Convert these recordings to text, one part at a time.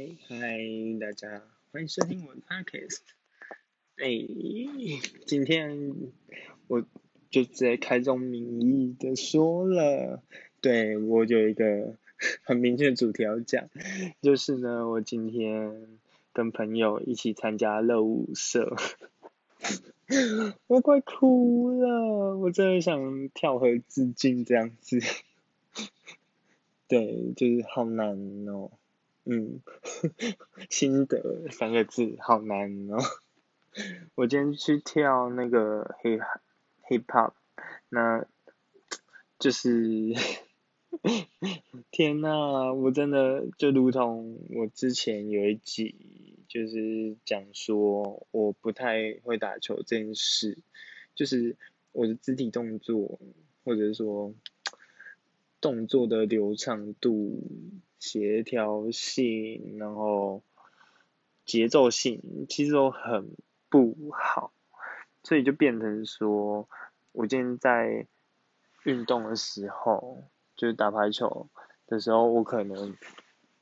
嗨，大家欢迎收听我的 podcast。哎，今天我就直接开宗明义的说了，对我有一个很明确的主题要讲，就是呢，我今天跟朋友一起参加乐舞社，我快哭了，我真的想跳河自尽这样子。对，就是好难哦。嗯，心得三个字，好难哦。我今天去跳那个 hip hip hop，那就是 天呐，我真的就如同我之前有一集就是讲说我不太会打球这件事，就是我的肢体动作或者说动作的流畅度。协调性，然后节奏性其实都很不好，所以就变成说，我今天在运动的时候，就是打排球的时候，我可能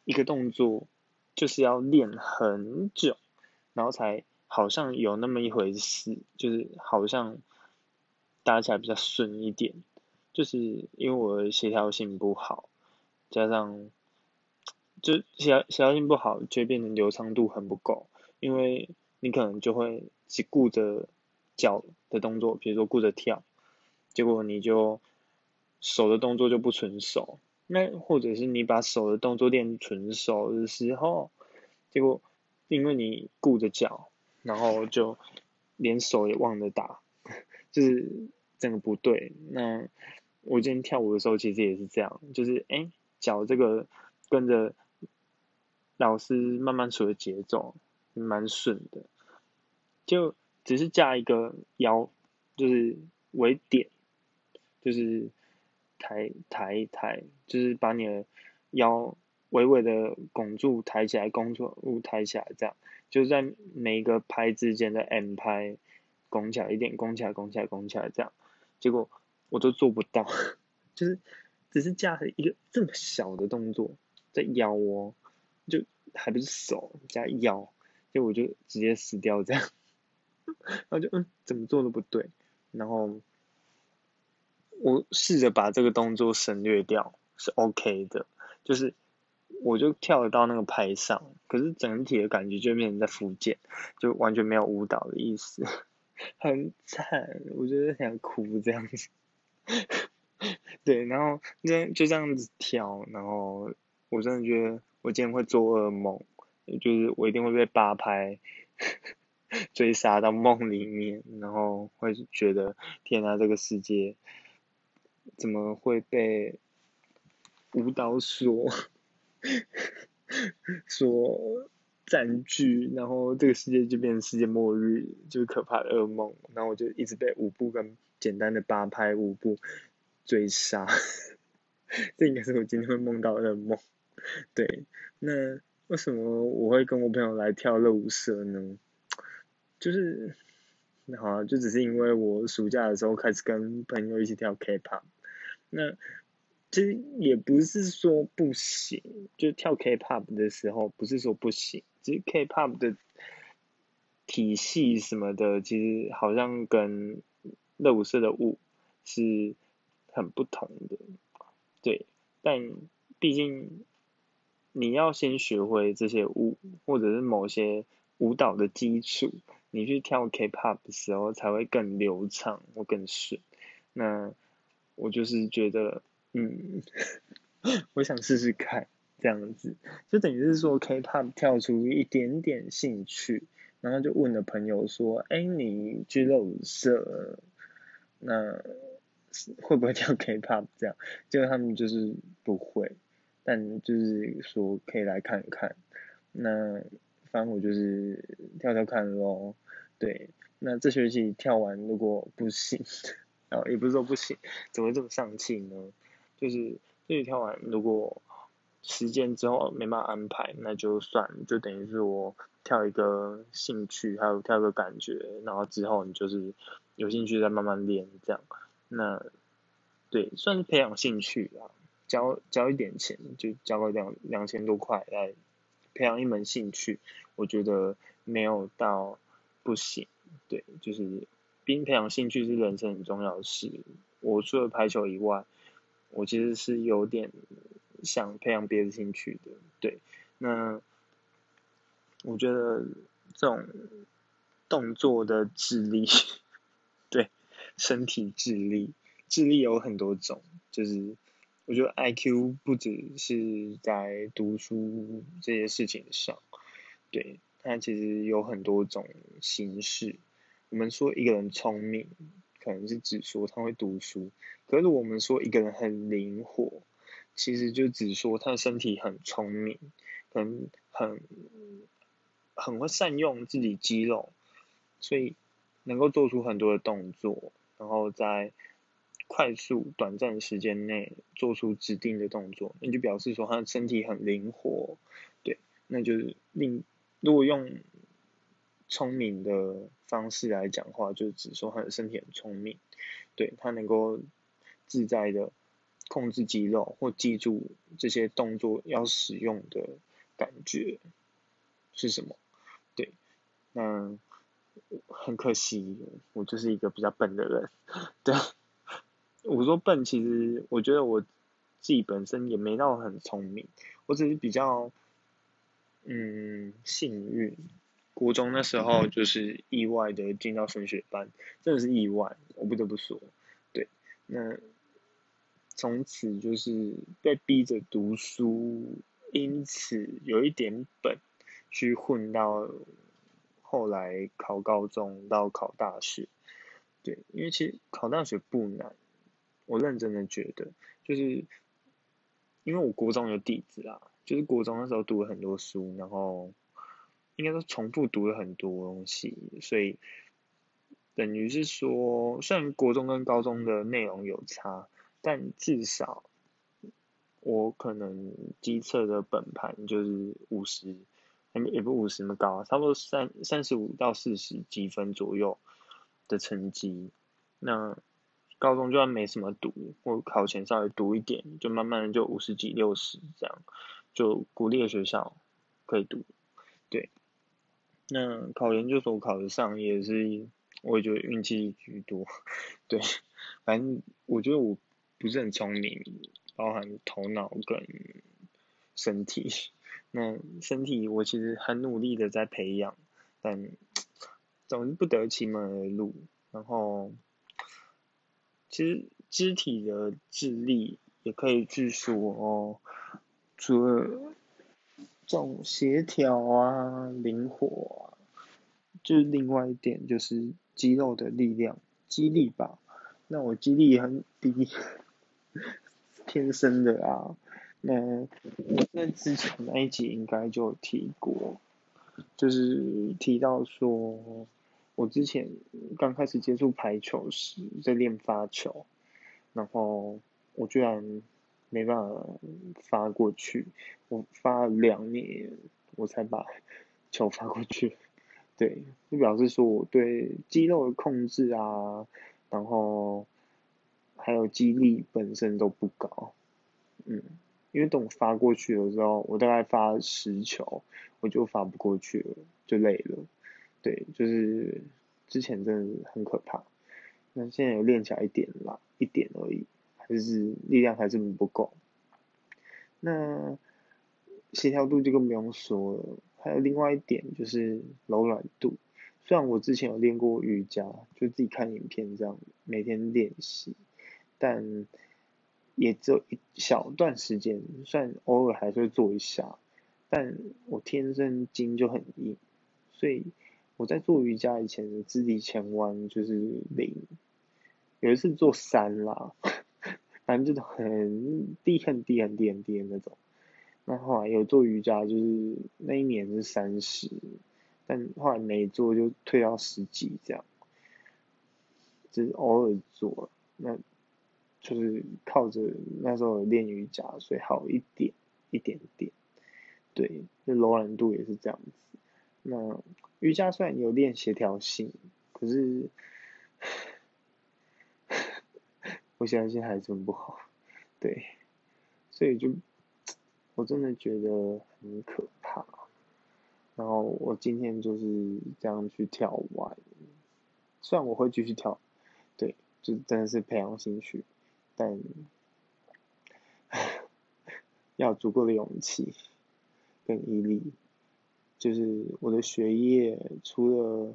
一个动作就是要练很久，然后才好像有那么一回事，就是好像打起来比较顺一点，就是因为我的协调性不好，加上。就协协调性不好，就变成流畅度很不够，因为你可能就会只顾着脚的动作，比如说顾着跳，结果你就手的动作就不纯熟。那或者是你把手的动作练纯熟的时候，结果因为你顾着脚，然后就连手也忘了打，就是整个不对。那我今天跳舞的时候其实也是这样，就是哎脚这个跟着。老师慢慢处的节奏蛮顺的，就只是加一个腰，就是为点，就是抬抬抬，就是把你的腰微微的拱住抬起来，拱住舞抬起来，这样就是在每一个拍之间的 M 拍拱起来一点，拱起来，拱起来，拱起来，这样，结果我都做不到，就是只是加了一个这么小的动作在腰哦。就还不是手加腰，就我就直接死掉这样，然后就嗯怎么做都不对，然后我试着把这个动作省略掉是 OK 的，就是我就跳到那个拍上，可是整体的感觉就变成在福建，就完全没有舞蹈的意思，很惨，我觉得想哭这样子，对，然后就就这样子跳，然后我真的觉得。我今天会做噩梦，就是我一定会被八拍 追杀到梦里面，然后会觉得天啊，这个世界怎么会被舞蹈所所占据？然后这个世界就变成世界末日，就是可怕的噩梦。然后我就一直被舞步跟简单的八拍舞步追杀，这应该是我今天会梦到的噩梦。对，那为什么我会跟我朋友来跳热舞社呢？就是，好，就只是因为我暑假的时候开始跟朋友一起跳 K-pop，那其实也不是说不行，就跳 K-pop 的时候不是说不行，其实 K-pop 的体系什么的，其实好像跟热舞社的舞是很不同的，对，但毕竟。你要先学会这些舞，或者是某些舞蹈的基础，你去跳 K-pop 的时候才会更流畅或更顺。那我就是觉得，嗯，我想试试看这样子，就等于是说 K-pop 跳出一点点兴趣，然后就问了朋友说，哎，你去热舞社，那会不会跳 K-pop 这样？结果他们就是不会。但就是说可以来看看，那反正我就是跳跳看咯，对，那这学期跳完如果不行，然后也不是说不行，怎么这么丧气呢？就是这里跳完如果时间之后没办法安排，那就算，就等于是我跳一个兴趣，还有跳个感觉，然后之后你就是有兴趣再慢慢练这样，那对，算是培养兴趣啦。交交一点钱，就交个两两千多块来培养一门兴趣，我觉得没有到不行。对，就是并培养兴趣是人生很重要的事。我除了排球以外，我其实是有点想培养别的兴趣的。对，那我觉得这种动作的智力，对，身体智力，智力有很多种，就是我觉得 I Q 不只是在读书这些事情上，对，它其实有很多种形式。我们说一个人聪明，可能是只说他会读书；，可是我们说一个人很灵活，其实就只说他的身体很聪明，可能很很会善用自己肌肉，所以能够做出很多的动作，然后在快速短暂时间内做出指定的动作，那就表示说他的身体很灵活，对，那就是令如果用。聪明的方式来讲话，就只说他的身体很聪明，对他能够自在的控制肌肉或记住这些动作要使用的感觉是什么？对，那很可惜，我就是一个比较笨的人。对，我说笨，其实我觉得我自己本身也没到很聪明，我只是比较嗯幸运。国中那时候就是意外的进到升学班，真的是意外，我不得不说，对，那从此就是被逼着读书，因此有一点本去混到后来考高中到考大学，对，因为其实考大学不难，我认真的觉得，就是因为我国中有底子啊，就是国中那时候读了很多书，然后。应该说重复读了很多东西，所以等于是说，虽然国中跟高中的内容有差，但至少我可能机测的本盘就是五十，也不五十那么高，差不多三三十五到四十积分左右的成绩。那高中就算没什么读，或考前稍微读一点，就慢慢的就五十几六十这样，就鼓励的学校可以读，对。那考研究所考得上也是，我也觉得运气居多，对，反正我觉得我不是很聪明，包含头脑跟身体，那身体我其实很努力的在培养，但总是不得其门而入，然后其实肢体的智力也可以去说哦，除了。这种协调啊，灵活啊，就是另外一点，就是肌肉的力量，肌力吧。那我肌力很低，天生的啊。那我在之前那一集应该就提过，就是提到说，我之前刚开始接触排球时在练发球，然后我居然。没办法发过去，我发了两年，我才把球发过去。对，就表示说我对肌肉的控制啊，然后还有肌力本身都不高。嗯，因为等我发过去的时候，我大概发十球，我就发不过去了，就累了。对，就是之前真的很可怕。那现在有练起来一点啦，一点而已。还是力量还是不够，那协调度就更不用说了。还有另外一点就是柔软度，虽然我之前有练过瑜伽，就自己看影片这样每天练习，但也只有一小段时间，算偶尔还是会做一下。但我天生筋就很硬，所以我在做瑜伽以前的肢体前弯就是零，有一次做三啦。反正就是很低很低很低很低的那种，那后来有做瑜伽，就是那一年是三十，但后来没做就退到十几这样，就是偶尔做，那就是靠着那时候练瑜伽，所以好一点一点点，对，那柔软度也是这样子。那瑜伽虽然有练协调性，可是。我现在心还真不好，对，所以就我真的觉得很可怕，然后我今天就是这样去跳完，虽然我会继续跳，对，就真的是培养兴趣，但 要足够的勇气跟毅力。就是我的学业除了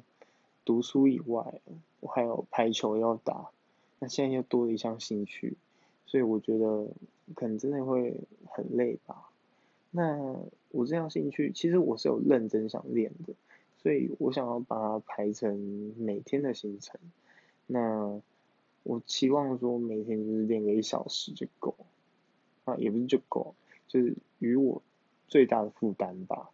读书以外，我还有排球要打，那现在又多了一项兴趣，所以我觉得可能真的会很累吧。那我这项兴趣其实我是有认真想练的，所以我想要把它排成每天的行程。那我期望说每天就是练个一小时就够，啊也不是就够，就是与我最大的负担吧。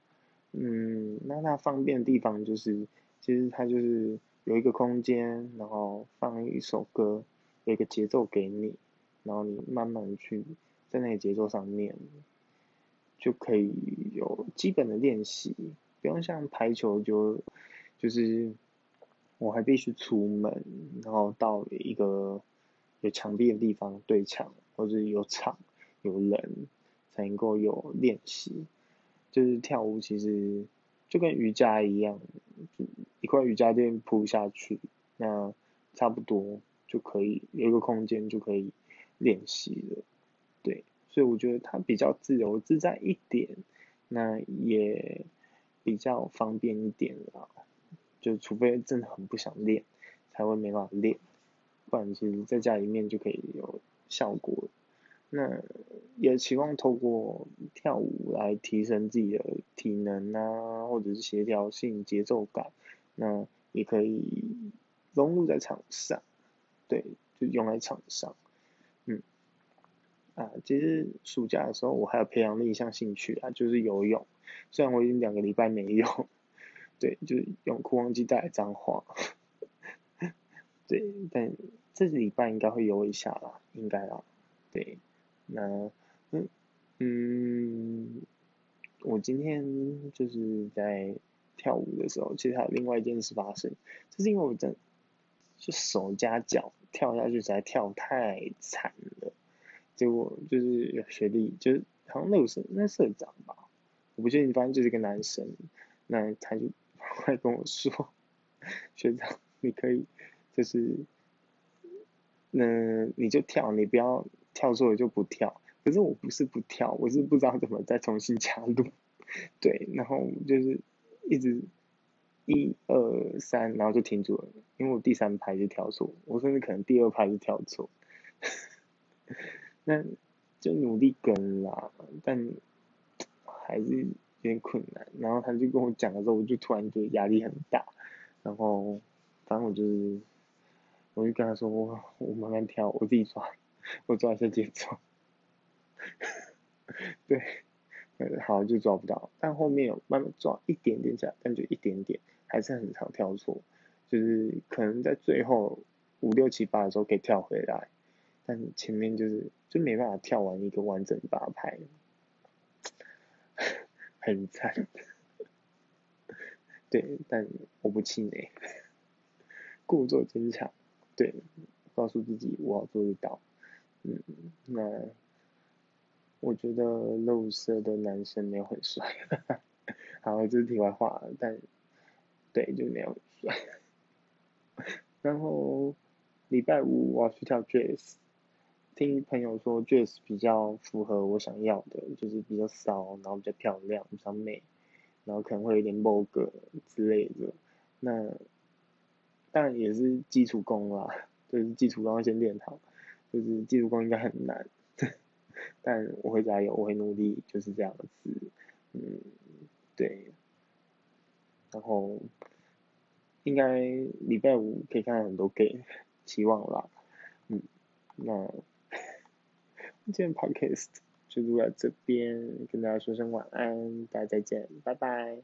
嗯，那它方便的地方就是，其实它就是有一个空间，然后放一首歌，有一个节奏给你，然后你慢慢去在那个节奏上面，就可以有基本的练习，不用像排球就就是我还必须出门，然后到一个有墙壁的地方对墙，或者有场有人才能够有练习。就是跳舞，其实就跟瑜伽一样，一块瑜伽垫铺下去，那差不多就可以有一个空间就可以练习了，对，所以我觉得它比较自由自在一点，那也比较方便一点啦，就除非真的很不想练，才会没办法练，不然其实在家里面就可以有效果。那也期望透过跳舞来提升自己的体能啊，或者是协调性、节奏感，那也可以融入在场上，对，就用在场上，嗯，啊，其实暑假的时候我还有培养另一项兴趣啊，就是游泳，虽然我已经两个礼拜没游，对，就是用裤忘机带脏话，对，但这礼拜应该会游一下啦，应该啦，对。那，嗯，嗯，我今天就是在跳舞的时候，其实还有另外一件事发生，就是因为我在就手加脚跳下去实在跳太惨了，结果就是有学弟，就是好像那个是那社长吧，我不确定，反正就是一个男生，那他就快跟我说，学长，你可以就是，那，你就跳，你不要。跳错了就不跳，可是我不是不跳，我是不知道怎么再重新加入，对，然后就是一直一二三，然后就停住了，因为我第三排就跳错，我甚至可能第二排就跳错，那就努力跟啦，但还是有点困难。然后他就跟我讲的时候，我就突然觉得压力很大，然后反正我就是，我就跟他说我我慢慢跳，我自己抓。我抓一下节奏，对，好就抓不到，但后面有慢慢抓一点点下，但就一点点，还是很常跳错，就是可能在最后五六七八的时候可以跳回来，但前面就是就没办法跳完一个完整八拍，很惨，对，但我不气馁，故作坚强，对，告诉自己我要做得到。嗯，那我觉得肉色的男生没有很帅，好，这是题外话，但对，就没有帅。然后礼拜五我要去跳 jazz，听朋友说 jazz 比较符合我想要的，就是比较骚，然后比较漂亮，比较美，然后可能会有点 vogue 之类的。那当然也是基础功啦，就是基础功要先练好。就是技术工应该很难，但我会加油，我会努力，就是这样子，嗯，对，然后应该礼拜五可以看到很多 gay，期望啦，嗯，那 今天 podcast 就录在这边，跟大家说声晚安，大家再见，拜拜。